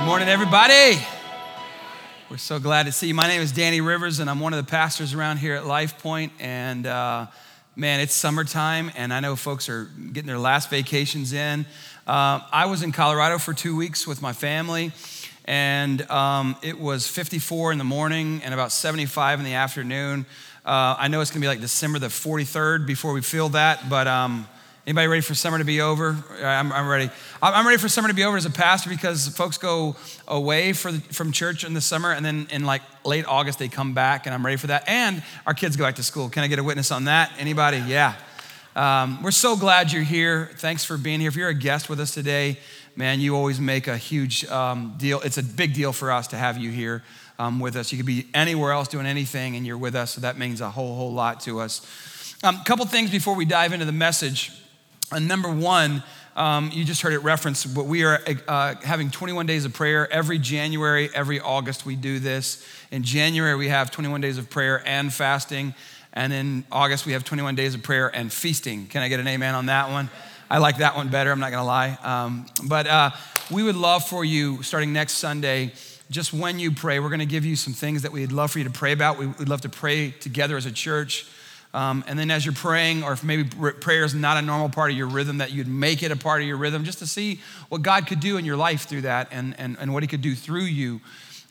Good morning, everybody. We're so glad to see you. My name is Danny Rivers, and I'm one of the pastors around here at Life Point. And uh, man, it's summertime, and I know folks are getting their last vacations in. Uh, I was in Colorado for two weeks with my family, and um, it was 54 in the morning and about 75 in the afternoon. Uh, I know it's gonna be like December the 43rd before we feel that, but. Um, Anybody ready for summer to be over? I'm, I'm, ready. I'm ready for summer to be over as a pastor because folks go away the, from church in the summer and then in like late August they come back and I'm ready for that. And our kids go back to school. Can I get a witness on that? Anybody? Yeah. Um, we're so glad you're here. Thanks for being here. If you're a guest with us today, man, you always make a huge um, deal. It's a big deal for us to have you here um, with us. You could be anywhere else doing anything and you're with us, so that means a whole, whole lot to us. A um, couple things before we dive into the message. Uh, number one, um, you just heard it referenced, but we are uh, having 21 days of prayer every January, every August. We do this. In January, we have 21 days of prayer and fasting. And in August, we have 21 days of prayer and feasting. Can I get an amen on that one? I like that one better, I'm not gonna lie. Um, but uh, we would love for you, starting next Sunday, just when you pray, we're gonna give you some things that we'd love for you to pray about. We'd love to pray together as a church. Um, and then as you're praying, or if maybe prayer is not a normal part of your rhythm, that you'd make it a part of your rhythm just to see what God could do in your life through that and, and, and what He could do through you.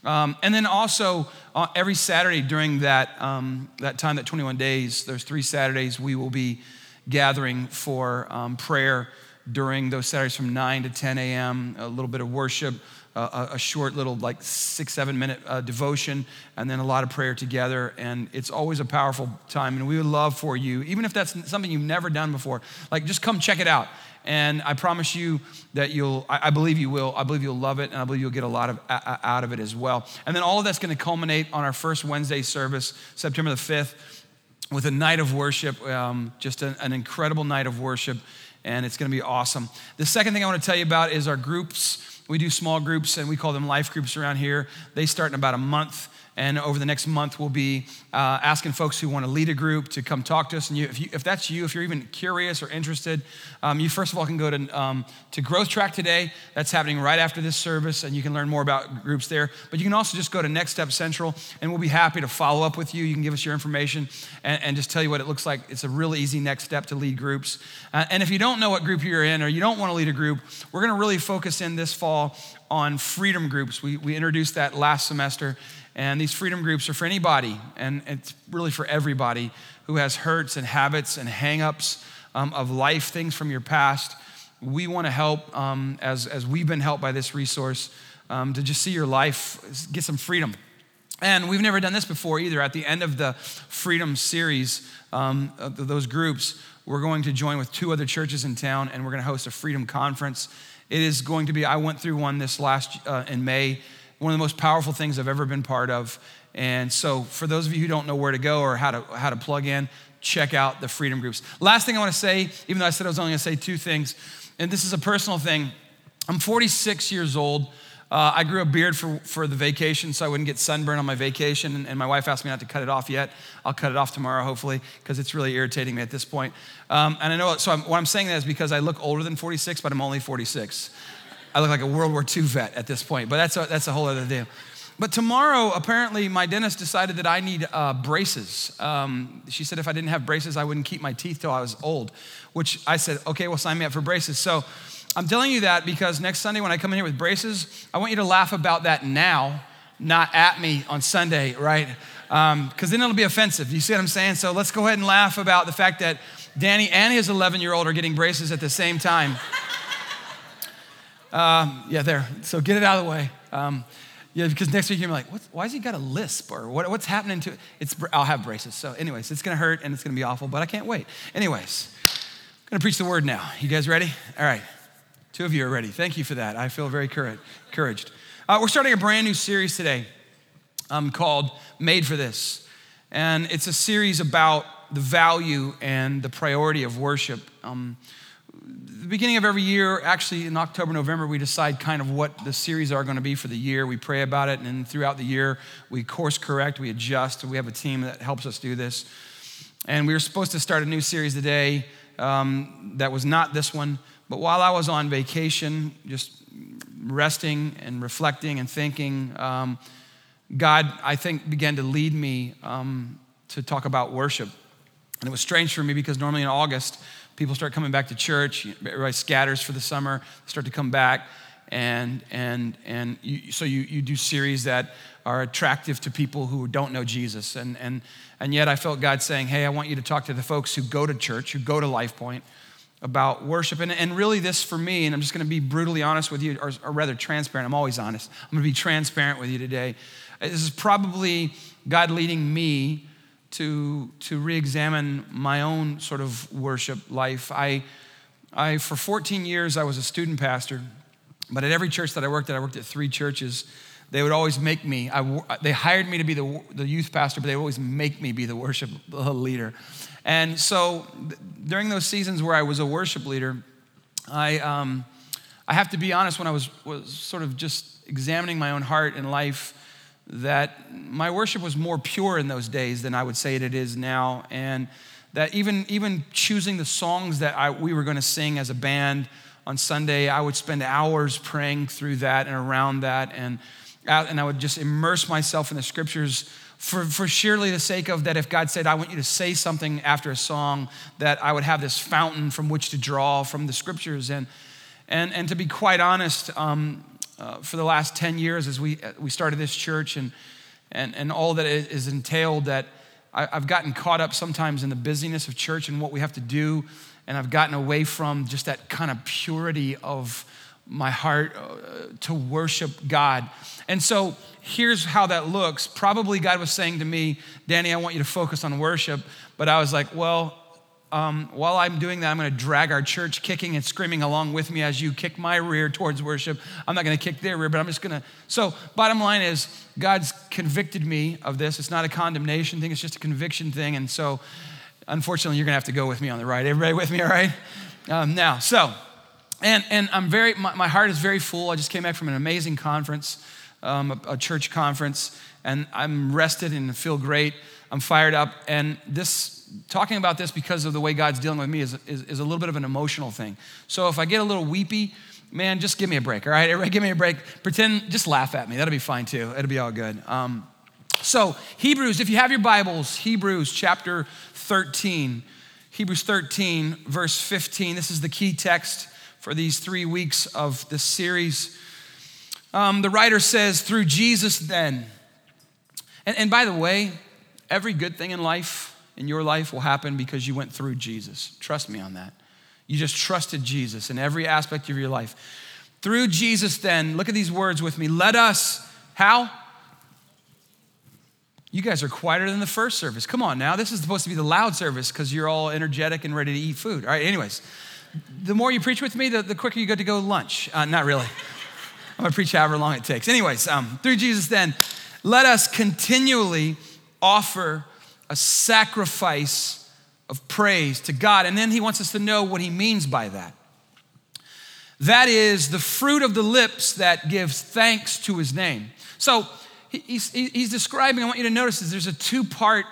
Um, and then also, uh, every Saturday during that, um, that time, that 21 days, there's three Saturdays, we will be gathering for um, prayer during those Saturdays from 9 to 10 a.m., a little bit of worship, a, a short little, like six, seven minute uh, devotion, and then a lot of prayer together. And it's always a powerful time. And we would love for you, even if that's something you've never done before, like just come check it out. And I promise you that you'll, I believe you will, I believe you'll love it, and I believe you'll get a lot of, out of it as well. And then all of that's gonna culminate on our first Wednesday service, September the 5th, with a night of worship, um, just an, incredible night of worship, and it's gonna be awesome. The second thing I wanna tell you about is our groups we do small groups and we call them life groups around here. They start in about a month. And over the next month, we'll be uh, asking folks who want to lead a group to come talk to us. And you, if, you, if, that's you, if you're even curious or interested, um, you first of all can go to, um, to Growth Track today. That's happening right after this service, and you can learn more about groups there. But you can also just go to Next Step Central, and we'll be happy to follow up with you. You can give us your information and, and just tell you what it looks like. It's a really easy next step to lead groups. Uh, and if you don't know what group you're in or you don't want to lead a group, we're going to really focus in this fall on freedom groups. We, we introduced that last semester. And these freedom groups are for anybody, and it's really for everybody who has hurts and habits and hangups um, of life, things from your past. We want to help, um, as, as we've been helped by this resource, um, to just see your life get some freedom. And we've never done this before either. At the end of the freedom series, um, those groups, we're going to join with two other churches in town and we're going to host a freedom conference. It is going to be, I went through one this last uh, in May one of the most powerful things I've ever been part of. And so, for those of you who don't know where to go or how to, how to plug in, check out the freedom groups. Last thing I want to say, even though I said I was only going to say two things, and this is a personal thing. I'm 46 years old. Uh, I grew a beard for, for the vacation so I wouldn't get sunburn on my vacation, and, and, my wife asked me not to cut it off yet. I'll cut it off tomorrow, hopefully, because it's really irritating me at this point. Um, and I know, so I'm, what I'm saying that is because I look older than 46, but I'm only 46. I look like a World War II vet at this point, but that's a, that's a whole other deal. But tomorrow, apparently, my dentist decided that I need uh, braces. Um, she said if I didn't have braces, I wouldn't keep my teeth till I was old, which I said, okay, well, sign me up for braces. So I'm telling you that because next Sunday when I come in here with braces, I want you to laugh about that now, not at me on Sunday, right? Because um, then it'll be offensive. You see what I'm saying? So let's go ahead and laugh about the fact that Danny and his 11 year old are getting braces at the same time. Um, yeah, there. So get it out of the way. Um, yeah, because next week you're like, why has he got a lisp or what, what's happening to it? It's, I'll have braces. So, anyways, it's going to hurt and it's going to be awful, but I can't wait. Anyways, I'm going to preach the word now. You guys ready? All right. Two of you are ready. Thank you for that. I feel very encouraged. Uh, we're starting a brand new series today um, called Made for This. And it's a series about the value and the priority of worship. Um, the beginning of every year, actually in October, November, we decide kind of what the series are going to be for the year. We pray about it, and then throughout the year, we course correct, we adjust. We have a team that helps us do this. And we were supposed to start a new series today um, that was not this one. But while I was on vacation, just resting and reflecting and thinking, um, God, I think, began to lead me um, to talk about worship. And it was strange for me because normally in August, people start coming back to church, everybody scatters for the summer, start to come back. And, and, and you, so you, you do series that are attractive to people who don't know Jesus. And, and, and yet I felt God saying, hey, I want you to talk to the folks who go to church, who go to Life Point about worship. And, and really, this for me, and I'm just going to be brutally honest with you, or, or rather transparent. I'm always honest. I'm going to be transparent with you today. This is probably God leading me to, to re examine my own sort of worship life. I, I, for 14 years, I was a student pastor, but at every church that I worked at, I worked at three churches. They would always make me, I, they hired me to be the, the youth pastor, but they would always make me be the worship leader. And so during those seasons where I was a worship leader, I, um, I have to be honest, when I was, was sort of just examining my own heart and life, that my worship was more pure in those days than I would say it is now. And that even, even choosing the songs that I, we were going to sing as a band on Sunday, I would spend hours praying through that and around that. And, and I would just immerse myself in the scriptures for, for surely the sake of that if God said, I want you to say something after a song, that I would have this fountain from which to draw from the scriptures. And, and, and to be quite honest, um, uh, for the last 10 years as we, uh, we started this church and, and, and all that is entailed that I, I've gotten caught up sometimes in the busyness of church and what we have to do. And I've gotten away from just that kind of purity of my heart uh, to worship God. And so here's how that looks. Probably God was saying to me, Danny, I want you to focus on worship. But I was like, well, um, while I'm doing that, I'm going to drag our church kicking and screaming along with me as you kick my rear towards worship. I'm not going to kick their rear, but I'm just going to. So, bottom line is, God's convicted me of this. It's not a condemnation thing, it's just a conviction thing. And so, unfortunately, you're going to have to go with me on the ride. Everybody with me, all right? Um, now, so, and, and I'm very, my, my, heart is very full. I just came back from an amazing conference, um, a, a church conference, and I'm rested and feel great. I'm fired up. And this talking about this because of the way God's dealing with me is, is, is, a little bit of an emotional thing. So if I get a little weepy, man, just give me a break, all right? Everybody give me a break. Pretend, just laugh at me. That'll be fine too. It'll be all good. Um, so, Hebrews, if you have your Bibles, Hebrews chapter 13, Hebrews 13, verse 15. This is the key text for these three weeks of this series. Um, the writer says, Through Jesus, then. And, and by the way, every good thing in life, in your life will happen because you went through Jesus. Trust me on that. You just trusted Jesus in every aspect of your life. Through Jesus, then, look at these words with me. Let us, how? You guys are quieter than the first service. Come on now. This is supposed to be the loud service because you're all energetic and ready to eat food. All right, anyways. The more you preach with me, the, the quicker you get to go lunch. Uh, not really. I'm gonna preach however long it takes. Anyways, um, through Jesus, then, let us continually offer a sacrifice of praise to God. And then he wants us to know what he means by that. That is the fruit of the lips that gives thanks to his name. So he's, he's describing, I want you to notice is there's a two part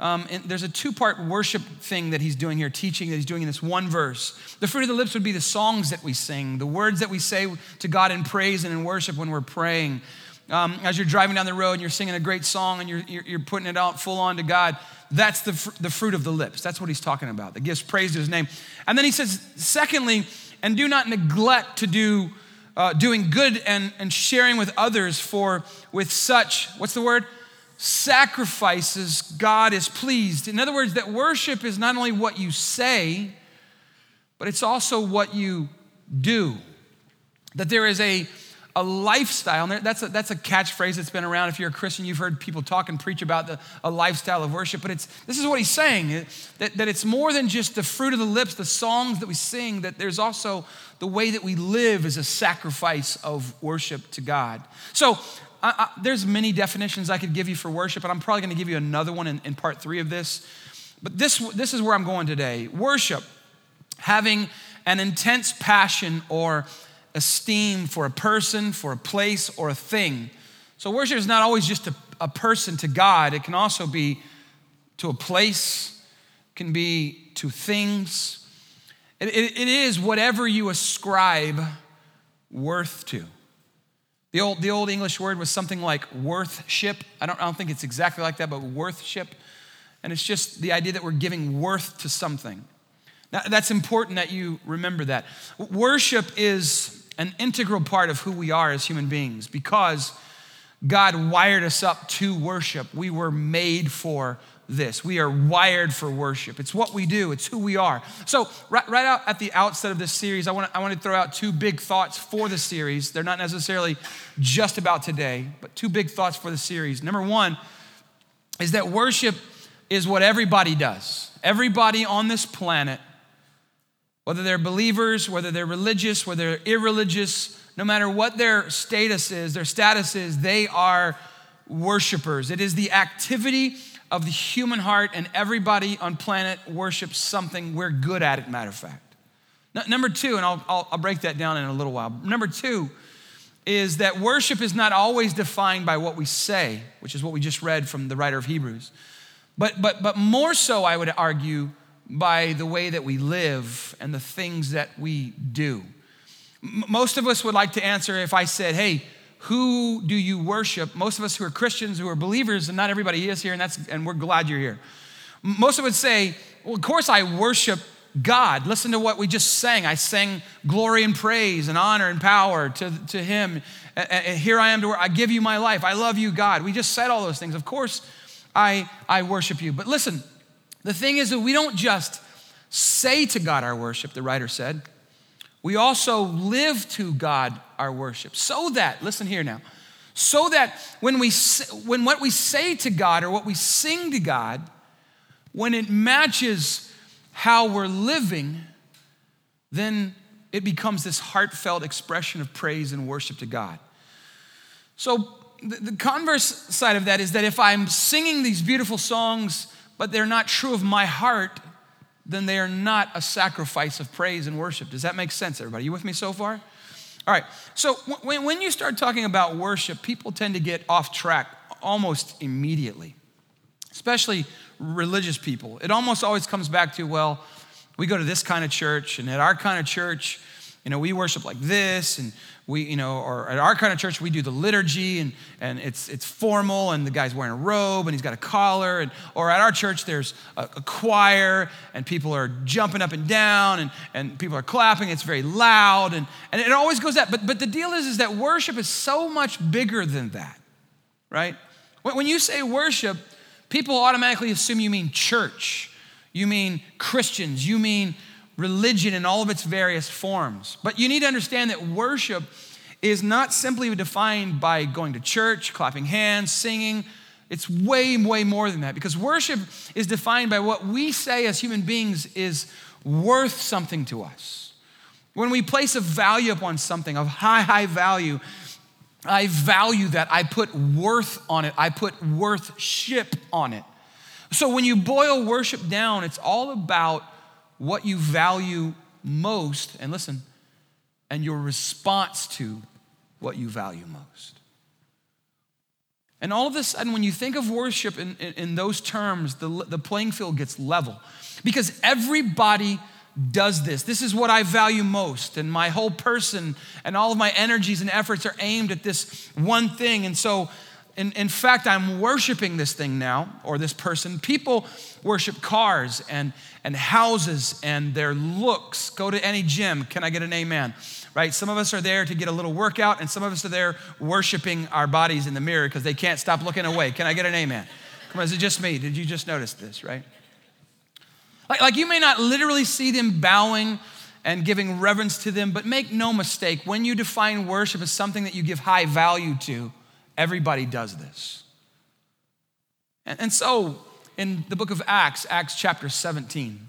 um, there's a two part worship thing that he's doing here, teaching that he's doing in this one verse. The fruit of the lips would be the songs that we sing, the words that we say to God in praise and in worship when we're praying. Um, as you're driving down the road and you're singing a great song and you're, you're, you're putting it out full on to God, that's the, fr- the fruit of the lips. That's what he's talking about, that gives praise to his name. And then he says, secondly, and do not neglect to do uh, doing good and, and sharing with others, for with such, what's the word? Sacrifices, God is pleased. In other words, that worship is not only what you say, but it's also what you do. That there is a a lifestyle. And that's a, that's a catchphrase that's been around. If you're a Christian, you've heard people talk and preach about the, a lifestyle of worship. But it's, this is what he's saying that, that it's more than just the fruit of the lips, the songs that we sing, that there's also the way that we live is a sacrifice of worship to God. So I, I, there's many definitions I could give you for worship, and I'm probably going to give you another one in, in part three of this. But this, this is where I'm going today. Worship, having an intense passion or esteem for a person, for a place, or a thing. So worship is not always just a, a person to God, it can also be to a place, can be to things. It, it, it is whatever you ascribe worth to. The old, the old English word was something like worthship. I don't, I don't think it's exactly like that, but worthship. And it's just the idea that we're giving worth to something. Now, that's important that you remember that. Worship is an integral part of who we are as human beings because God wired us up to worship. We were made for this. We are wired for worship. It's what we do, it's who we are. So, right, right out at the outset of this series, I want, to, I want to throw out two big thoughts for the series. They're not necessarily just about today, but two big thoughts for the series. Number one is that worship is what everybody does. Everybody on this planet, whether they're believers, whether they're religious, whether they're irreligious, no matter what their status is, their status is, they are worshipers. It is the activity of the human heart, and everybody on planet worships something. We're good at it, matter of fact. number two, and I'll, I'll, I'll break that down in a little while. Number two is that worship is not always defined by what we say, which is what we just read from the writer of Hebrews, but, but, but more so, I would argue, by the way that we live and the things that we do. Most of us would like to answer if I said, hey, who do you worship? Most of us who are Christians, who are believers, and not everybody is here, and, that's, and we're glad you're here. Most of us say, well, of course I worship God. Listen to what we just sang. I sang glory and praise and honor and power to, to Him. And here I am to where I give you my life. I love you, God. We just said all those things. Of course, I, I worship you. But listen, the thing is that we don't just say to God our worship, the writer said we also live to God our worship. So that, listen here now, so that when, we, when what we say to God or what we sing to God, when it matches how we're living, then it becomes this heartfelt expression of praise and worship to God. So, the, converse side of that is that if I'm singing these beautiful songs, but they're not true of my heart, then they are not a sacrifice of praise and worship. Does that make sense, everybody? You with me so far? All right, so when, when you start talking about worship, people tend to get off track almost immediately, especially religious people. It almost always comes back to, well, we go to this kind of church, and at our kind of church, you know, we worship like this, and we, you know, or at our kind of church, we do the liturgy and, and it's, it's formal and the guy's wearing a robe and he's got a collar. And, or at our church, there's a, a choir and people are jumping up and down and, and people are clapping. It's very loud and, and it always goes that. But, but the deal is, is that worship is so much bigger than that, right? When, when you say worship, people automatically assume you mean church, you mean Christians, you mean religion in all of its various forms. But you need to understand that worship is not simply defined by going to church, clapping hands, singing. It's way, way more than that because worship is defined by what we say as human beings is worth something to us. When we place a value upon something of high, high value, I value that. I put worth on it. I put worthship on it. So when you boil worship down, it's all about what you value most, and listen, and your response to what you value most. And all of a sudden, when you think of worship in, in, in, those terms, the, the playing field gets level. Because everybody does this. This is what I value most. And my whole person and all of my energies and efforts are aimed at this one thing. And so in, in fact, I'm worshiping this thing now, or this person. People worship cars and, and houses and their looks. Go to any gym. Can I get an amen? Right? Some of us are there to get a little workout, and some of us are there worshiping our bodies in the mirror because they can't stop looking away. Can I get an amen? Come on, is it just me? Did you just notice this, right? Like, like you may not literally see them bowing and giving reverence to them, but make no mistake, when you define worship as something that you give high value to, Everybody does this. And, and so, in the book of Acts, Acts chapter 17,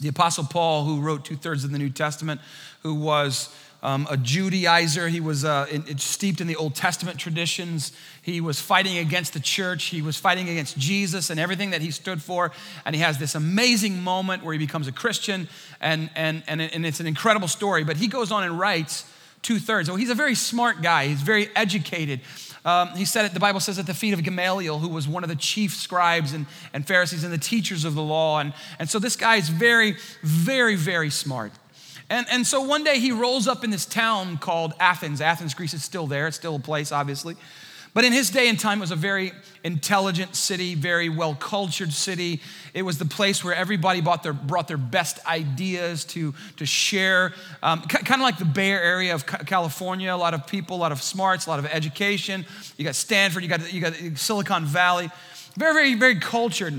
the Apostle Paul, who wrote two thirds of the New Testament, who was um, a Judaizer. He was uh, in, steeped in the Old Testament traditions. He was fighting against the church. He was fighting against Jesus and everything that he stood for. And he has this amazing moment where he becomes a Christian. And, and, and, and it's an incredible story. But he goes on and writes two thirds. So he's a very smart guy, he's very educated. Um, he said it, the Bible says, at the feet of Gamaliel, who was one of the chief scribes and, and Pharisees and the teachers of the law. And, and so this guy is very, very, very smart. And, and so one day he rolls up in this town called Athens. Athens, Greece is still there, it's still a place, obviously. But in his day and time, it was a very intelligent city, very well cultured city. It was the place where everybody brought their, brought their best ideas to, to share. Um, kind of like the Bay Area of California, a lot of people, a lot of smarts, a lot of education. You got Stanford, you got, you got Silicon Valley. Very, very, very cultured.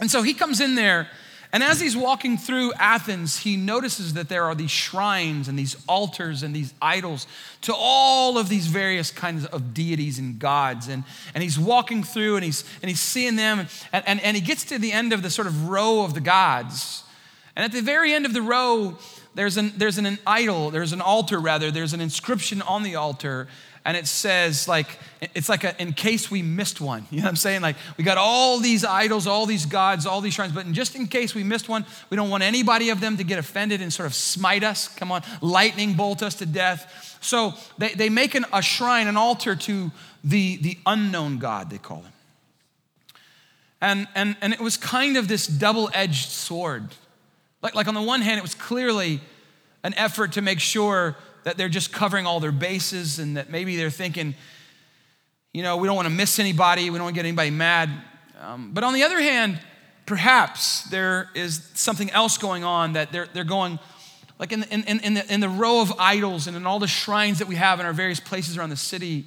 And so he comes in there and as he's walking through Athens, he notices that there are these shrines and these altars and these idols to all of these various kinds of deities and gods. And, and he's walking through and he's, and he's seeing them. And, and, and he gets to the end of the sort of row of the gods. And at the very end of the row, there's an, there's an, an idol, there's an altar rather, there's an inscription on the altar and it says like it's like a, in case we missed one you know what i'm saying? Like we got all these idols all these gods all these shrines but just in case we missed one we don't want anybody of them to get offended and sort of smite us. Come on lightning bolt us to death. So they, they make an, a shrine an altar to the, the unknown god they call him. And, and, and it was kind of this double-edged sword. Like, like on the one hand it was clearly an effort to make sure that they're just covering all their bases and that maybe they're thinking, you know, we don't want to miss anybody, we don't want to get anybody mad. Um, but on the other hand, perhaps there is something else going on that they're, they're going, like in, in, in, the, in the row of idols and in all the shrines that we have in our various places around the city,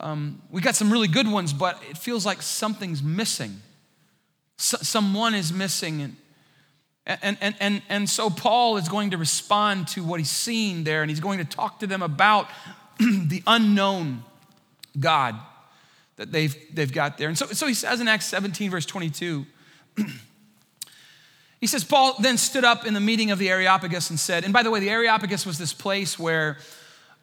um, we got some really good ones, but it feels like something's missing. someone is missing. And, and, and, and, and so Paul is going to respond to what he's seen there, and he's going to talk to them about the unknown God that they've, they've got there. And so, so he says in Acts 17, verse 22, he says, Paul then stood up in the meeting of the Areopagus and said, and by the way, the Areopagus was this place where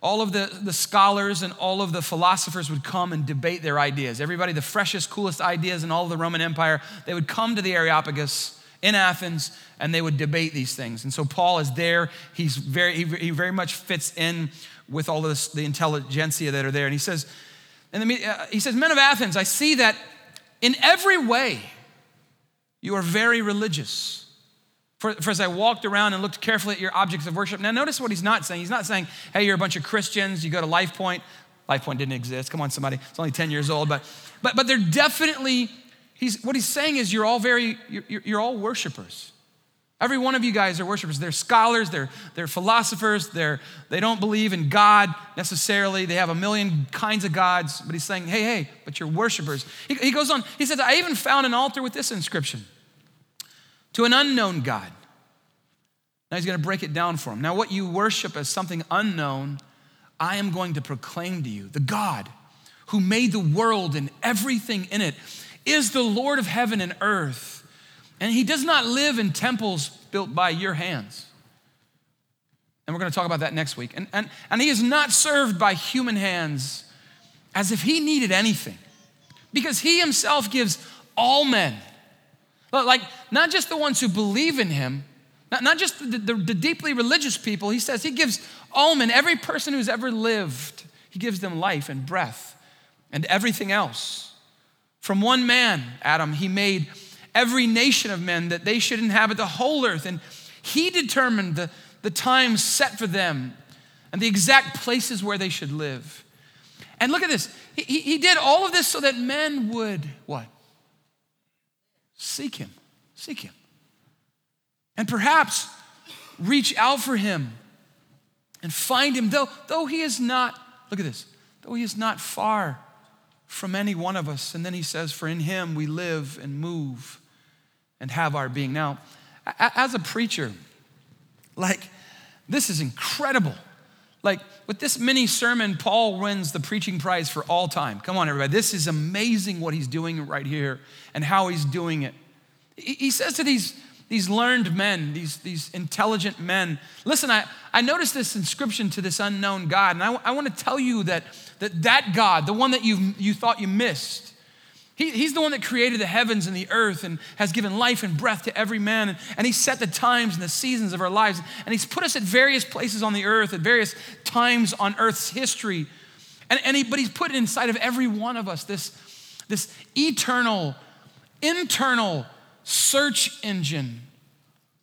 all of the, the scholars and all of the philosophers would come and debate their ideas. Everybody, the freshest, coolest ideas in all of the Roman Empire, they would come to the Areopagus in Athens and they would debate these things. And so Paul is there. He's very, he, very much fits in with all this, the intelligentsia that are there. And he says, and the, uh, he says, Men of Athens, I see that in every way you are very religious. For, for, as I walked around and looked carefully at your objects of worship. Now, notice what he's not saying. He's not saying, hey, you're a bunch of Christians, you go to Life Point. Life Point didn't exist. Come on, somebody. It's only 10 years old. But, but, but they're definitely He's, what he's saying is you're all very, you're, you're all worshipers. Every one of you guys are worshipers. They're scholars, they're, they're philosophers, they're, they don't believe in God necessarily. They have a million kinds of gods, but he's saying, hey, hey, but you're worshipers. He, he goes on, he says, I even found an altar with this inscription to an unknown God. Now he's going to break it down for him. Now, what you worship as something unknown, I am going to proclaim to you the God who made the world and everything in it is the Lord of heaven and earth, and he does not live in temples built by your hands. And we're going to talk about that next week. And, and, and he is not served by human hands as if he needed anything, because he himself gives all men, like not just the ones who believe in him, not, not just the, the, the deeply religious people, he says he gives all men, every person who's ever lived, he gives them life and breath and everything else. From one man, Adam, he made every nation of men that they should inhabit the whole earth. And he determined the, the times set for them and the exact places where they should live. And look at this. He, he did all of this so that men would what? Seek him. Seek him. And perhaps reach out for him and find him, though, though he is not, look at this, though he is not far from any one of us. And then he says, For in him we live and move and have our being. Now, as a preacher, like, this is incredible. Like, with this mini sermon, Paul wins the preaching prize for all time. Come on, everybody. This is amazing what he's doing right here and how he's doing it. He says to these, these learned men, these, these intelligent men, listen, I, I noticed this inscription to this unknown God, and I, I want to tell you that that that God, the one that you you thought you missed, he, he's the one that created the heavens and the earth and has given life and breath to every man. And, and he set the times and the seasons of our lives. And he's put us at various places on the earth, at various times on earth's history. And, and he, but he's put inside of every one of us this, this eternal, internal search engine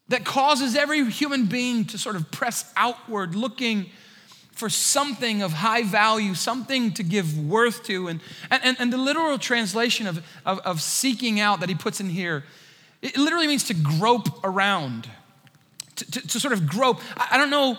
that causes every human being to sort of press outward, looking for something of high value, something to give worth to. And, and, and the literal translation of, of, of seeking out that he puts in here, it literally means to grope around, to, to, to sort of grope. I, I, don't know,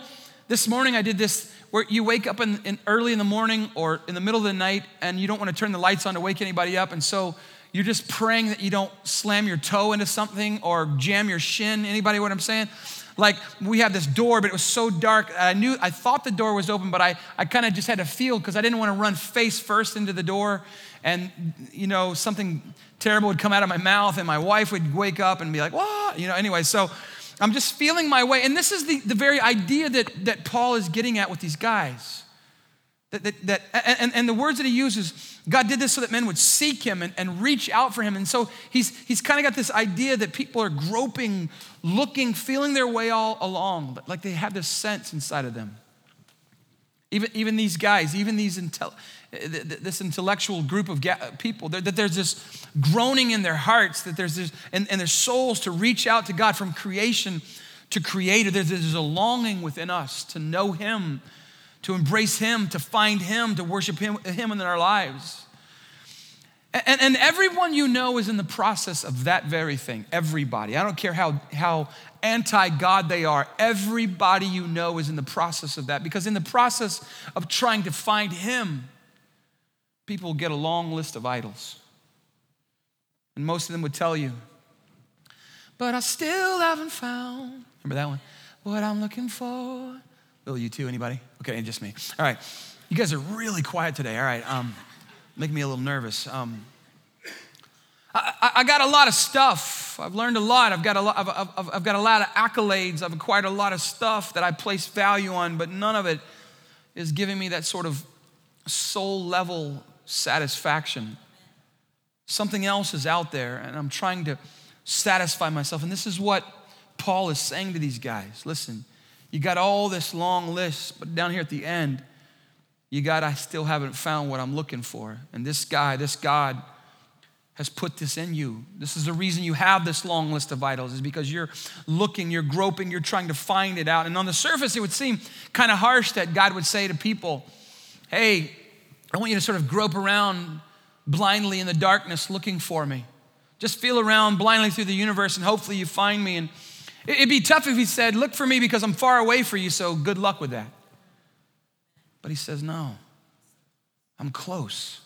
this morning I did this where you wake up in, in early in the morning or in the middle of the night and you don't want to turn the lights on to wake anybody up. And so you're just praying that you don't slam your toe into something or jam your shin. Anybody what I'm saying? Like we had this door, but it was so dark. I knew I thought the door was open, but I, I kind of just had to feel because I didn't want to run face first into the door and you know, something terrible would come out of my mouth and my wife would wake up and be like, what? You know, anyway, so I'm just feeling my way. And this is the, the very idea that, that Paul is getting at with these guys. That, that, that, and, and the words that he uses, God did this so that men would seek him and, and reach out for him. And so he's, he's kind of got this idea that people are groping, looking, feeling their way all along, but like they have this sense inside of them. Even, even these guys, even these intel, this intellectual group of people, that there's this groaning in their hearts, that there's this, and, and their souls to reach out to God from creation to creator. There's, there's a longing within us to know him to embrace Him, to find Him, to worship Him, him in our lives. And, and everyone you know is in the process of that very thing. Everybody. I don't care how, how anti God they are. Everybody you know is in the process of that. Because in the process of trying to find Him, people get a long list of idols. And most of them would tell you, but I still haven't found, remember that one? What I'm looking for. Bill, you too? Anybody? Okay, just me. All right. You guys are really quiet today. All right. Um, making me a little nervous. Um, I, I, got a lot of stuff. I've learned a lot. I've got a lot. I've, I've, I've got a lot of accolades. I've acquired a lot of stuff that I place value on, but none of it is giving me that sort of soul level satisfaction. Something else is out there, and I'm trying to satisfy myself. And this is what Paul is saying to these guys. Listen, you got all this long list, but down here at the end, you got, I still haven't found what I'm looking for. And this guy, this God, has put this in you. This is the reason you have this long list of idols, is because you're looking, you're groping, you're trying to find it out. And on the surface, it would seem kind of harsh that God would say to people, Hey, I want you to sort of grope around blindly in the darkness looking for me. Just feel around blindly through the universe and hopefully you find me. And It'd be tough if he said, Look for me because I'm far away for you, so good luck with that. But he says, No, I'm close.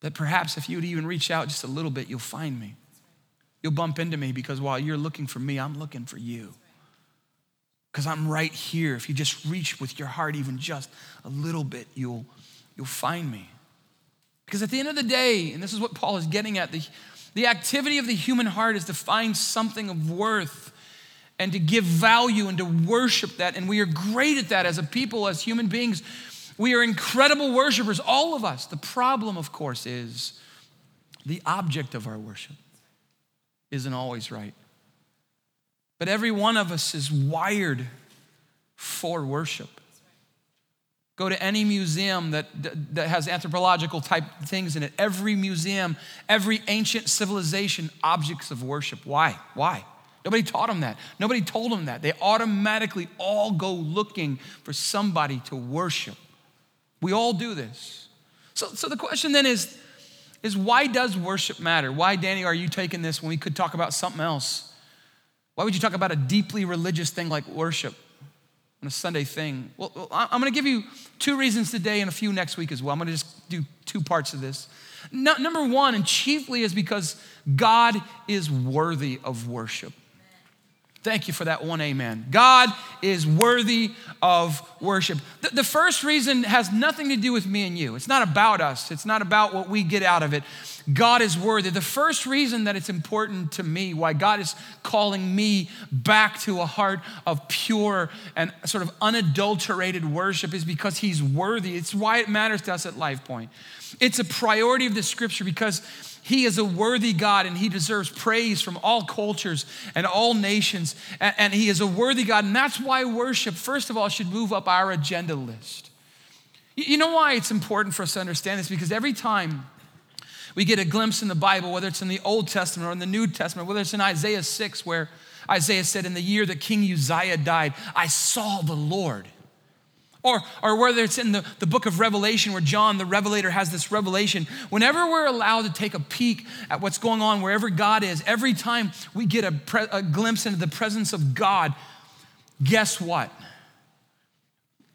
That perhaps if you would even reach out just a little bit, you'll find me. You'll bump into me because while you're looking for me, I'm looking for you. Because I'm right here. If you just reach with your heart even just a little bit, you'll, you'll find me. Because at the end of the day, and this is what Paul is getting at, the, the activity of the human heart is to find something of worth and to give value and to worship that. And we are great at that as a people, as human beings. We are incredible worshipers, all of us. The problem, of course, is the object of our worship isn't always right. But every one of us is wired for worship. Go to any museum that, that has anthropological type things in it. Every museum, every ancient civilization, objects of worship. Why? Why? Nobody taught them that. Nobody told them that. They automatically all go looking for somebody to worship. We all do this. So, so the question then is, is why does worship matter? Why, Danny, are you taking this when we could talk about something else? Why would you talk about a deeply religious thing like worship? On a Sunday thing? Well, I'm going to give you two reasons today and a few next week as well. I'm going to just do two parts of this. No, number one, and chiefly, is because God is worthy of worship. Thank you for that one amen. God is worthy of worship. The, the, first reason has nothing to do with me and you. It's not about us, it's not about what we get out of it. God is worthy. The first reason that it's important to me, why God is calling me back to a heart of pure and sort of unadulterated worship, is because He's worthy. It's why it matters to us at Life Point. It's a priority of the scripture because he is a worthy God and He deserves praise from all cultures and all nations. And, He is a worthy God. And that's why worship, first of all, should move up our agenda list. You know why it's important for us to understand this? Because every time we get a glimpse in the Bible, whether it's in the Old Testament or in the New Testament, whether it's in Isaiah 6, where Isaiah said, In the year that King Uzziah died, I saw the Lord. Or, or whether it's in the, the book of Revelation where John, the revelator, has this revelation. Whenever we're allowed to take a peek at what's going on wherever God is, every time we get a, pre- a glimpse into the presence of God, guess what?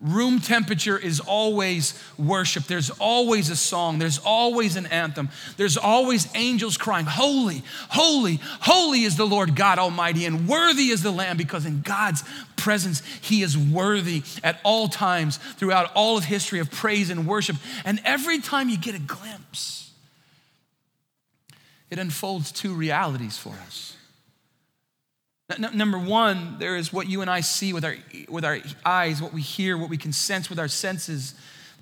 Room temperature is always worship. There's always a song. There's always an anthem. There's always angels crying, Holy, holy, holy is the Lord God Almighty, and worthy is the Lamb, because in God's presence, He is worthy at all times throughout all of history of praise and worship. And every time you get a glimpse, it unfolds two realities for us. Number one, there is what you and I see with our, with our eyes, what we hear, what we can sense with our senses.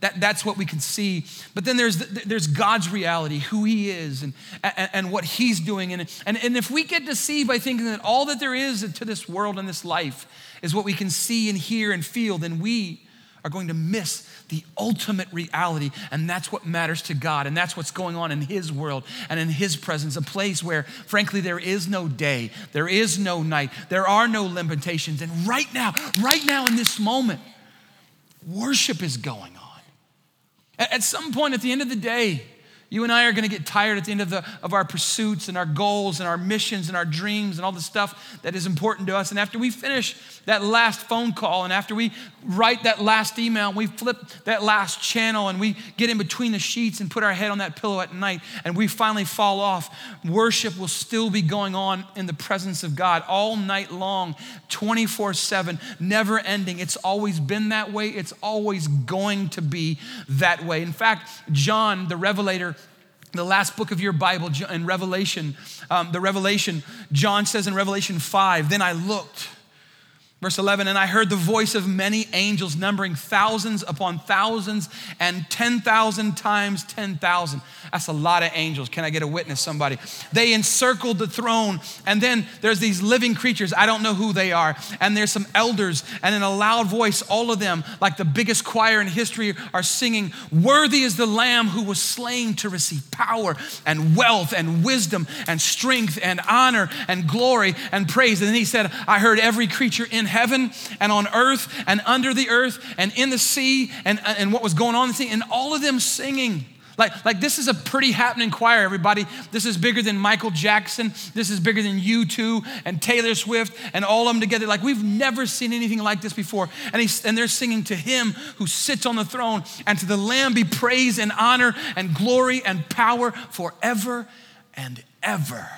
That, that's what we can see. But then there's, there's God's reality, who He is and, and, and what He's doing. And, and, and if we get deceived by thinking that all that there is to this world and this life is what we can see and hear and feel, then we are going to miss the ultimate reality. And that's what matters to God. And that's what's going on in His world and in His presence, a place where, frankly, there is no day, there is no night, there are no limitations. And right now, right now in this moment, worship is going on. At some point at the end of the day, you and I are going to get tired at the end of, the, of our pursuits and our goals and our missions and our dreams and all the stuff that is important to us. And after we finish that last phone call and after we write that last email and we flip that last channel and we get in between the sheets and put our head on that pillow at night and we finally fall off, worship will still be going on in the presence of God all night long, 24 7, never ending. It's always been that way. It's always going to be that way. In fact, John, the Revelator, the last book of your Bible in Revelation, um, the Revelation, John says in Revelation 5, then I looked. Verse 11, and I heard the voice of many angels numbering thousands upon thousands and 10,000 times 10,000. That's a lot of angels. Can I get a witness, somebody? They encircled the throne, and then there's these living creatures. I don't know who they are. And there's some elders, and in a loud voice, all of them, like the biggest choir in history, are singing, Worthy is the Lamb who was slain to receive power and wealth and wisdom and strength and honor and glory and praise. And then he said, I heard every creature in heaven and on earth and under the earth and in the sea and, and what was going on in the sea, and all of them singing. Like, like this is a pretty happening choir, everybody. This is bigger than Michael Jackson. This is bigger than U2 and Taylor Swift and all of them together. Like we've never seen anything like this before. And, he's, and they're singing to him who sits on the throne and to the Lamb be praise and honor and glory and power forever and ever.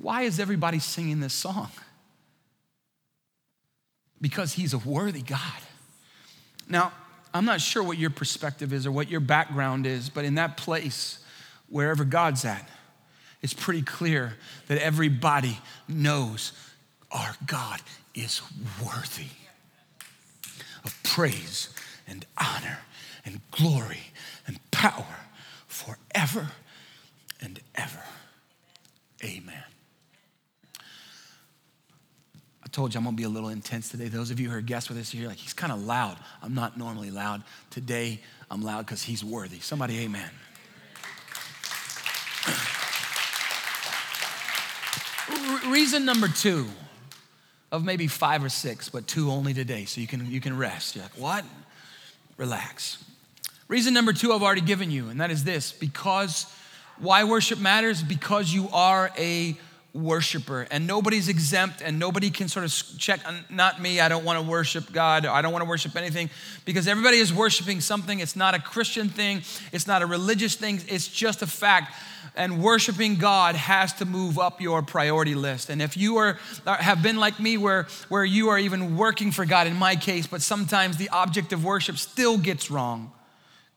Why is everybody singing this song? Because he's a worthy God. Now, I'm not sure what your perspective is or what your background is, but in that place, wherever God's at, it's pretty clear that everybody knows our God is worthy of praise and honor and glory and power forever and ever. Amen. I told you I'm gonna be a little intense today. Those of you who are guests with us, you're like, he's kind of loud. I'm not normally loud. Today, I'm loud because he's worthy. Somebody, amen. Reason number two of maybe five or six, but two only today, so you can, you can rest. You're like, what? Relax. Reason number two I've already given you, and that is this because why worship matters? Because you are a worshiper. And nobody's exempt and nobody can sort of check not me i don't want to worship god i don't want to worship anything. Because everybody is worshiping something it's not a christian thing it's not a religious thing it's just a fact. And worshiping god has to move up your priority list. And if you are uh, have been like me where where you are even working for god in my case but sometimes the object of worship still gets wrong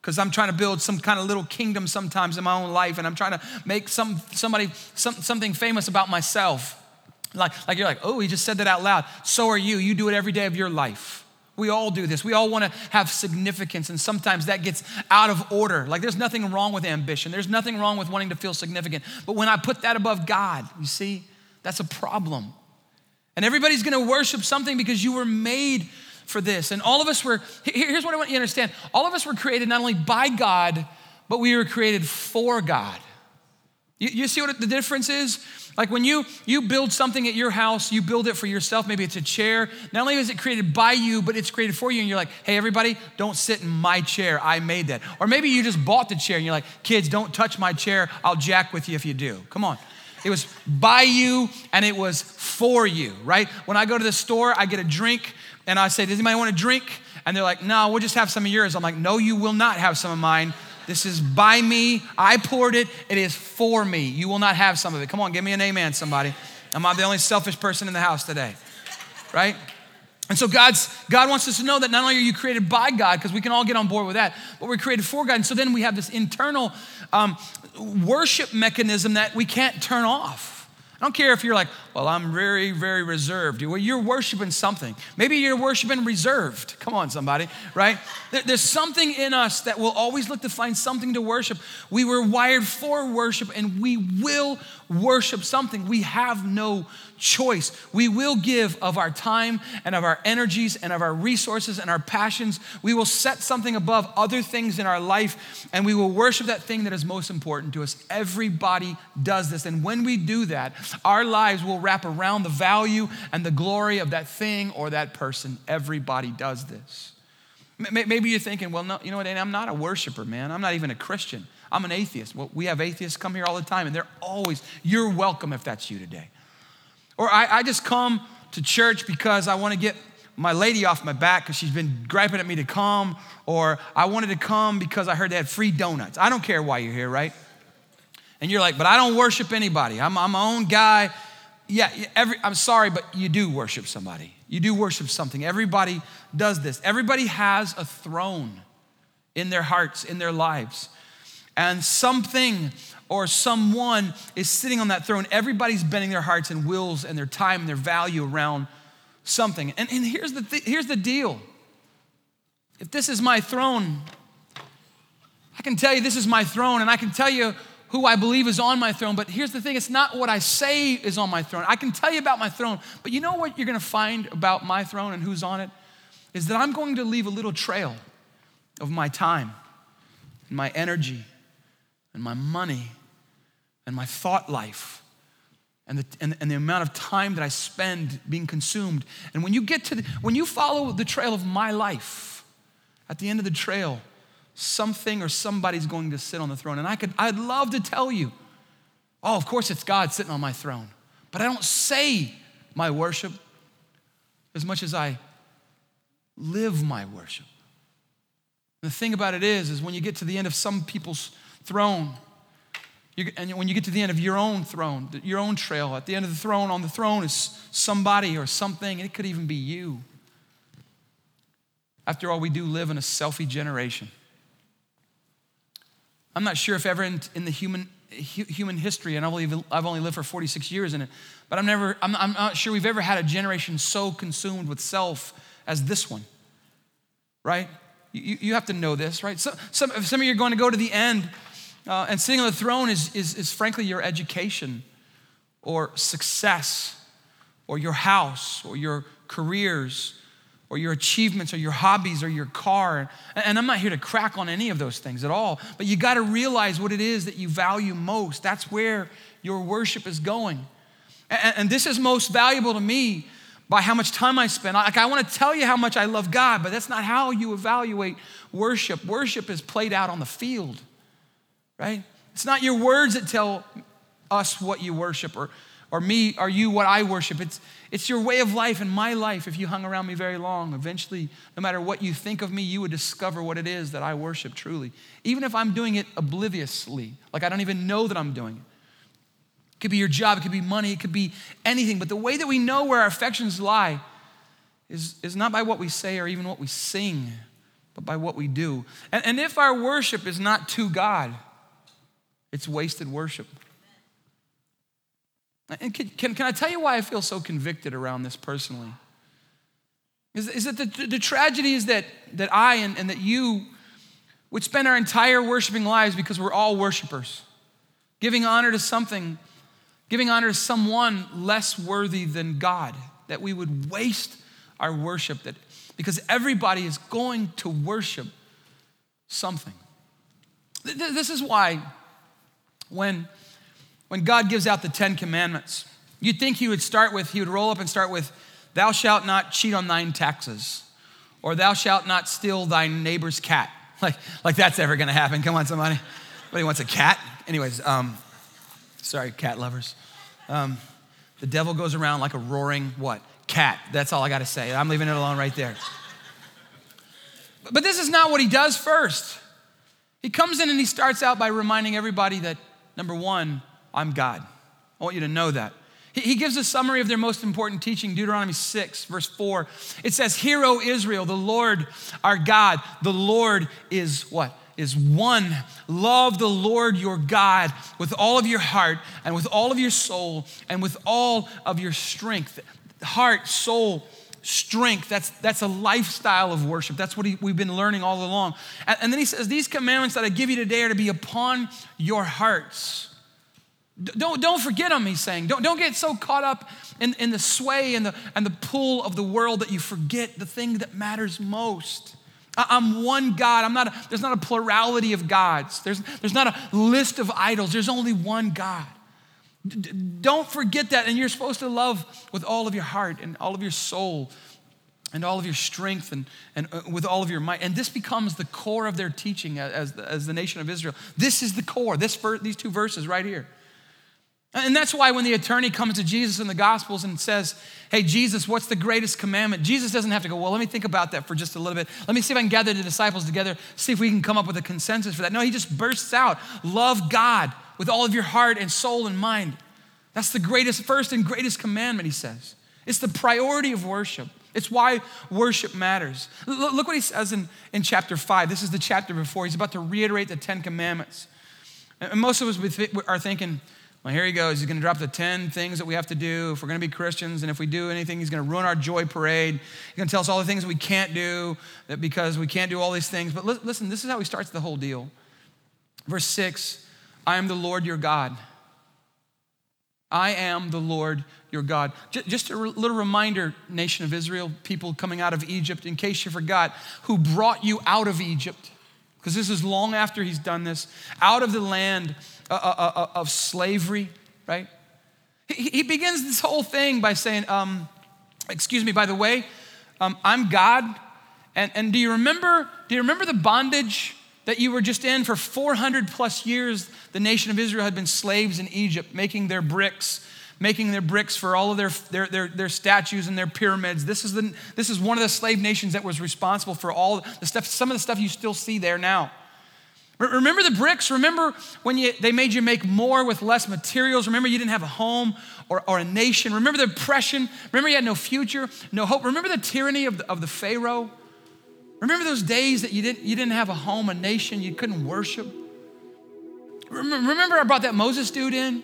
because I'm trying to build some kind of little kingdom sometimes in my own life, and I'm trying to make some somebody some, something famous about myself. Like, like you're like, oh, he just said that out loud. So are you. You do it every day of your life. We all do this. We all want to have significance, and sometimes that gets out of order. Like, there's nothing wrong with ambition. There's nothing wrong with wanting to feel significant. But when I put that above God, you see, that's a problem. And everybody's going to worship something because you were made for this. And all of us were, here's what I want you to understand all of us were created not only by God, but we were created for God. You, you see what the difference is? Like when you you build something at your house, you build it for yourself. Maybe it's a chair. Not only is it created by you, but it's created for you. And you're like, hey, everybody, don't sit in my chair. I made that. Or maybe you just bought the chair and you're like, kids, don't touch my chair. I'll jack with you if you do. Come on. It was by you and it was for you, right? When I go to the store, I get a drink and I say, Does anybody want a drink? And they're like, No, we'll just have some of yours. I'm like, No, you will not have some of mine. This is by me. I poured it. It is for me. You will not have some of it. Come on, give me an amen, somebody. Am I the only selfish person in the house today? Right? And so God's God wants us to know that not only are you created by God, because we can all get on board with that, but we're created for God. And so then we have this internal um, worship mechanism that we can't turn off. I don't care if you're like, well, I'm very, very reserved. Well, you're worshiping something. Maybe you're worshiping reserved. Come on, somebody, right? There's something in us that will always look to find something to worship. We were wired for worship and we will worship something. We have no choice. We will give of our time and of our energies and of our resources and our passions. We will set something above other things in our life and we will worship that thing that is most important to us. Everybody does this. And when we do that, our lives will wrap around the value and the glory of that thing or that person. Everybody does this. Maybe you're thinking, well, no, you know what, I'm not a worshiper, man. I'm not even a Christian. I'm an atheist. Well, we have atheists come here all the time, and they're always, you're welcome if that's you today. Or I, I just come to church because I want to get my lady off my back because she's been griping at me to come, or I wanted to come because I heard they had free donuts. I don't care why you're here, right? And you're like, but I don't worship anybody. I'm, I'm my own guy. Yeah, every, I'm sorry, but you do worship somebody. You do worship something. Everybody does this. Everybody has a throne in their hearts, in their lives. And something or someone is sitting on that throne. Everybody's bending their hearts and wills and their time and their value around something. And, and here's, the th- here's the deal if this is my throne, I can tell you this is my throne, and I can tell you who I believe is on my throne. But here's the thing it's not what I say is on my throne. I can tell you about my throne, but you know what you're gonna find about my throne and who's on it? Is that I'm going to leave a little trail of my time and my energy and my money and my thought life and the, and, and, the amount of time that I spend being consumed. And when you get to the, when you follow the trail of my life, at the end of the trail, something or somebody's going to sit on the throne. And I could, I'd love to tell you, oh, of course it's God sitting on my throne. But I don't say my worship as much as I live my worship. the thing about it is, is when you get to the end of some people's throne, you, and when you get to the end of your own throne, your own trail, at the end of the throne, on the throne is somebody or something, it could even be you. After all, we do live in a selfie generation. I'm not sure if ever in, in the human, human history, and I've only, I've only lived for 46 years in it, but I'm, never, I'm, I'm not sure we've ever had a generation so consumed with self as this one, right? You, you have to know this, right? So, some, some of you are going to go to the end, uh, and sitting on the throne is, is, is frankly your education or success or your house or your careers or your achievements or your hobbies or your car. And I'm not here to crack on any of those things at all, but you got to realize what it is that you value most. That's where your worship is going. And this is most valuable to me by how much time I spend. Like, I want to tell you how much I love God, but that's not how you evaluate worship. Worship is played out on the field, right? It's not your words that tell us what you worship or or me, are you what I worship? It's, it's your way of life and my life. If you hung around me very long, eventually, no matter what you think of me, you would discover what it is that I worship truly. Even if I'm doing it obliviously, like I don't even know that I'm doing it. It could be your job, it could be money, it could be anything. But the way that we know where our affections lie is, is not by what we say or even what we sing, but by what we do. And, and if our worship is not to God, it's wasted worship. And can, can, can, I tell you why I feel so convicted around this personally? Is, is that the, the tragedy is that, that I and, and that you would spend our entire worshiping lives because we're all worshipers, giving honor to something, giving honor to someone less worthy than God, that we would waste our worship, that because everybody is going to worship something. This is why when when God gives out the Ten Commandments, you'd think he would start with, he would roll up and start with, Thou shalt not cheat on thine taxes, or thou shalt not steal thy neighbor's cat. Like, like that's ever gonna happen. Come on, somebody. Nobody wants a cat? Anyways, um, sorry, cat lovers. Um, the devil goes around like a roaring what? Cat. That's all I gotta say. I'm leaving it alone right there. But this is not what he does first. He comes in and he starts out by reminding everybody that, number one, I'm God. I want you to know that. He gives a summary of their most important teaching, Deuteronomy 6, verse 4. It says, Hear, O Israel, the Lord our God, the Lord is what? Is one. Love the Lord your God with all of your heart and with all of your soul and with all of your strength. Heart, soul, strength. That's, that's a lifestyle of worship. That's what he, we've been learning all along. And, and then he says, These commandments that I give you today are to be upon your hearts. Don't, don't forget them, he's saying. Don't, don't get so caught up in, in the sway and the, and the pull of the world that you forget the thing that matters most. I'm one God. I'm not a, there's not a plurality of gods. There's, there's not a list of idols. There's only one God. D- don't forget that. And you're supposed to love with all of your heart and all of your soul and all of your strength and, and uh, with all of your might. And this becomes the core of their teaching as, as the nation of Israel. This is the core, this, these two verses right here. And that's why when the attorney comes to Jesus in the Gospels and says, Hey, Jesus, what's the greatest commandment? Jesus doesn't have to go, Well, let me think about that for just a little bit. Let me see if I can gather the disciples together, see if we can come up with a consensus for that. No, he just bursts out Love God with all of your heart and soul and mind. That's the greatest, first and greatest commandment, he says. It's the priority of worship. It's why worship matters. Look what he says in, in chapter 5. This is the chapter before. He's about to reiterate the Ten Commandments. And most of us are thinking, well, here he goes. He's going to drop the 10 things that we have to do if we're going to be Christians. And if we do anything, he's going to ruin our joy parade. He's going to tell us all the things we can't do because we can't do all these things. But listen, this is how he starts the whole deal. Verse 6 I am the Lord your God. I am the Lord your God. Just a little reminder, nation of Israel, people coming out of Egypt, in case you forgot, who brought you out of Egypt because this is long after he's done this, out of the land uh, uh, uh, of slavery, right? He, begins this whole thing by saying, um, excuse me, by the way, um, I'm God. And, and do you remember, do you remember the bondage that you were just in for 400 plus years? The nation of Israel had been slaves in Egypt, making their bricks making their bricks for all of their, their, their, their, statues and their pyramids. This is, the, this is one of the slave nations that was responsible for all the stuff, some of the stuff you still see there now. Remember the bricks? Remember when you, they made you make more with less materials? Remember you didn't have a home or, or a nation? Remember the oppression? Remember you had no future, no hope? Remember the tyranny of the, of the Pharaoh? Remember those days that you didn't, you didn't have a home, a nation, you couldn't worship? Remember I brought that Moses dude in?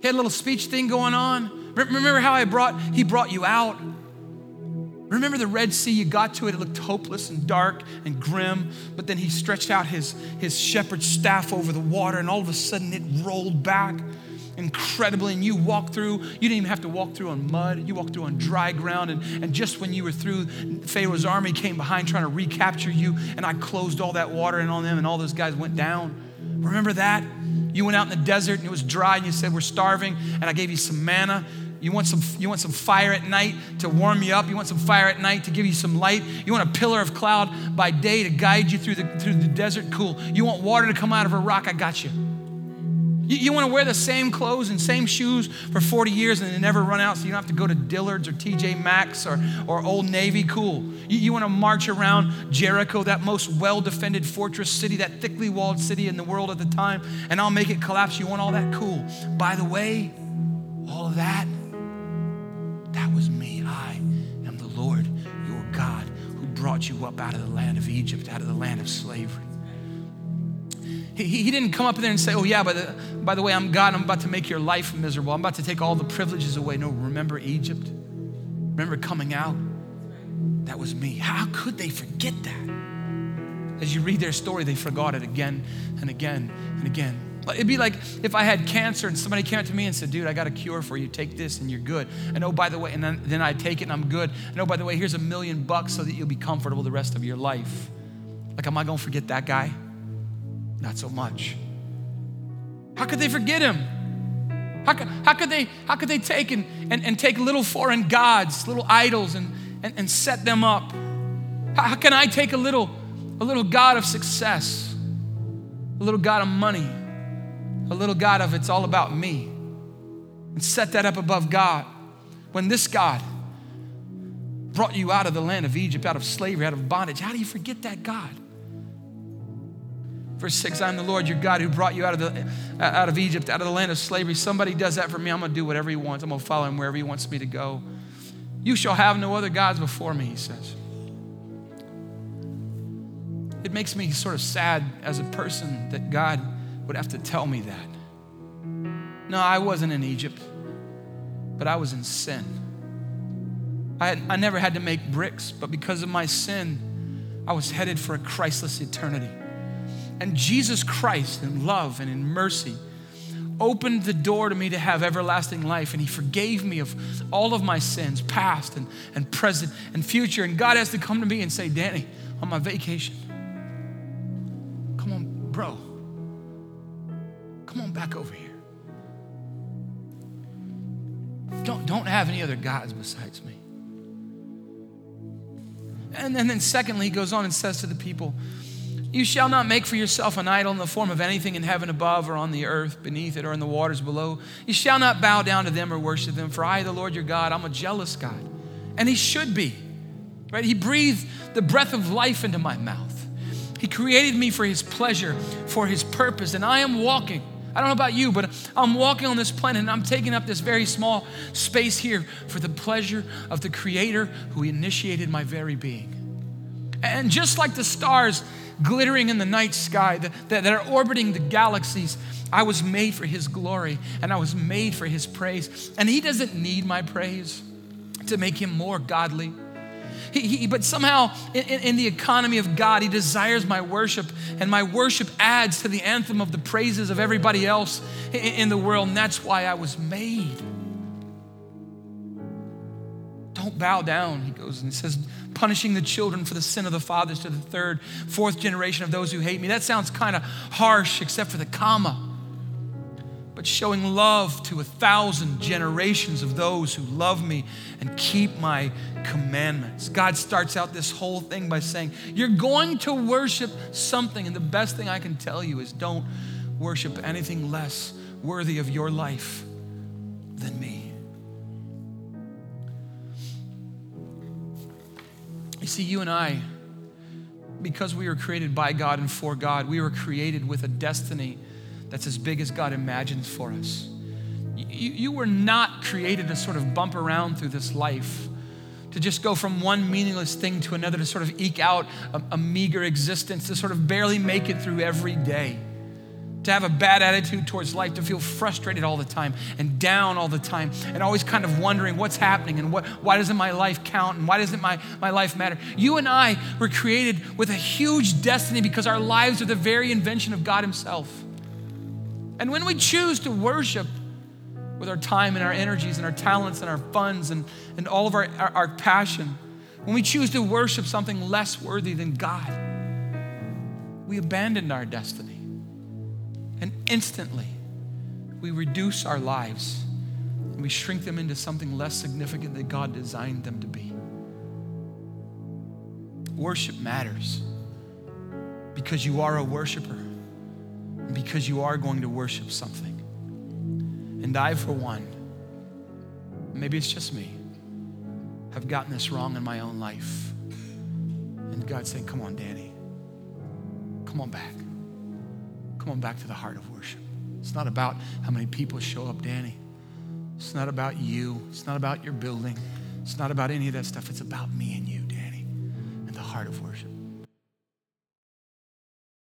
He had a little speech thing going on. Remember how I brought, he brought you out? Remember the Red Sea, you got to it, it looked hopeless and dark and grim, but then he stretched out his, his shepherd's staff over the water, and all of a sudden it rolled back incredibly. And you walked through, you didn't even have to walk through on mud, you walked through on dry ground. And, and just when you were through, Pharaoh's army came behind trying to recapture you, and I closed all that water in on them, and all those guys went down. Remember that? You went out in the desert and it was dry and you said, We're starving, and I gave you some manna. You want some, you want some fire at night to warm you up. You want some fire at night to give you some light. You want a pillar of cloud by day to guide you through the, through the desert. Cool. You want water to come out of a rock. I got you. You, you want to wear the same clothes and same shoes for 40 years and they never run out so you don't have to go to Dillard's or TJ Maxx or, or Old Navy. Cool. You, you want to march around Jericho, that most well defended fortress city, that thickly walled city in the world at the time, and I'll make it collapse. You want all that? Cool. By the way, all of that, that was me. I am the Lord your God who brought you up out of the land of Egypt, out of the land of slavery. He, he didn't come up there and say, Oh, yeah, by the, by the way, I'm God, I'm about to make your life miserable. I'm about to take all the privileges away. No, remember Egypt? Remember coming out? That was me. How could they forget that? As you read their story, they forgot it again and again and again. It'd be like if I had cancer and somebody came up to me and said, Dude, I got a cure for you. Take this and you're good. And oh, by the way, and then, then I take it and I'm good. And oh, by the way, here's a million bucks so that you'll be comfortable the rest of your life. Like, am I gonna forget that guy? Not so much. How could they forget him? How could, how could, they, how could they take and, and, and take little foreign gods, little idols, and, and, and set them up? How, how can I take a little, a little God of success, a little God of money, a little God of it's all about me, and set that up above God when this God brought you out of the land of Egypt, out of slavery, out of bondage? How do you forget that God? Verse 6 I'm the Lord your God who brought you out of, the, uh, out of Egypt, out of the land of slavery. Somebody does that for me, I'm going to do whatever he wants. I'm going to follow him wherever he wants me to go. You shall have no other gods before me, he says. It makes me sort of sad as a person that God would have to tell me that. No, I wasn't in Egypt, but I was in sin. I, had, I never had to make bricks, but because of my sin, I was headed for a Christless eternity. And Jesus Christ, in love and in mercy, opened the door to me to have everlasting life. And He forgave me of all of my sins, past and, and present and future. And God has to come to me and say, Danny, on my vacation, come on, bro, come on back over here. Don't, don't have any other gods besides me. And and then secondly, he goes on and says to the people, you shall not make for yourself an idol in the form of anything in heaven above or on the earth beneath it or in the waters below. You shall not bow down to them or worship them, for I, the Lord your God, I'm a jealous God. And He should be, right? He breathed the breath of life into my mouth. He created me for His pleasure, for His purpose, and I am walking. I don't know about you, but I'm walking on this planet and I'm taking up this very small space here for the pleasure of the Creator who initiated my very being. And just like the stars glittering in the night sky, that, that, are orbiting the galaxies. I was made for His glory and I was made for His praise. And He doesn't need my praise to make Him more godly. He, he, but somehow, in, in, the economy of God, He desires my worship, and my worship adds to the anthem of the praises of everybody else in, in the world, and that's why I was made. Don't bow down, he goes and says, punishing the children for the sin of the fathers to the third, fourth generation of those who hate me. That sounds kind of harsh, except for the comma. But showing love to a thousand generations of those who love me and keep my commandments. God starts out this whole thing by saying, You're going to worship something, and the best thing I can tell you is don't worship anything less worthy of your life than me. You see, you and I, because we were created by God and for God, we were created with a destiny that's as big as God imagines for us. You, you were not created to sort of bump around through this life, to just go from one meaningless thing to another, to sort of eke out a, a meager existence, to sort of barely make it through every day to have a bad attitude towards life, to feel frustrated all the time and down all the time, and always kind of wondering what's happening and what, why doesn't my life count and why doesn't my, my life matter. You and I were created with a huge destiny because our lives are the very invention of God Himself. And when we choose to worship with our time and our energies and our talents and our funds and, and all of our, our, our passion, when we choose to worship something less worthy than God, we abandon our destiny. And instantly, we reduce our lives and we shrink them into something less significant that God designed them to be. Worship matters because you are a worshiper and because you are going to worship something. And I, for one, maybe it's just me, have gotten this wrong in my own life. And God's saying, Come on, Danny, come on back. Come on back to the heart of worship. It's not about how many people show up, Danny. It's not about you. It's not about your building. It's not about any of that stuff. It's about me and you, Danny, and the heart of worship.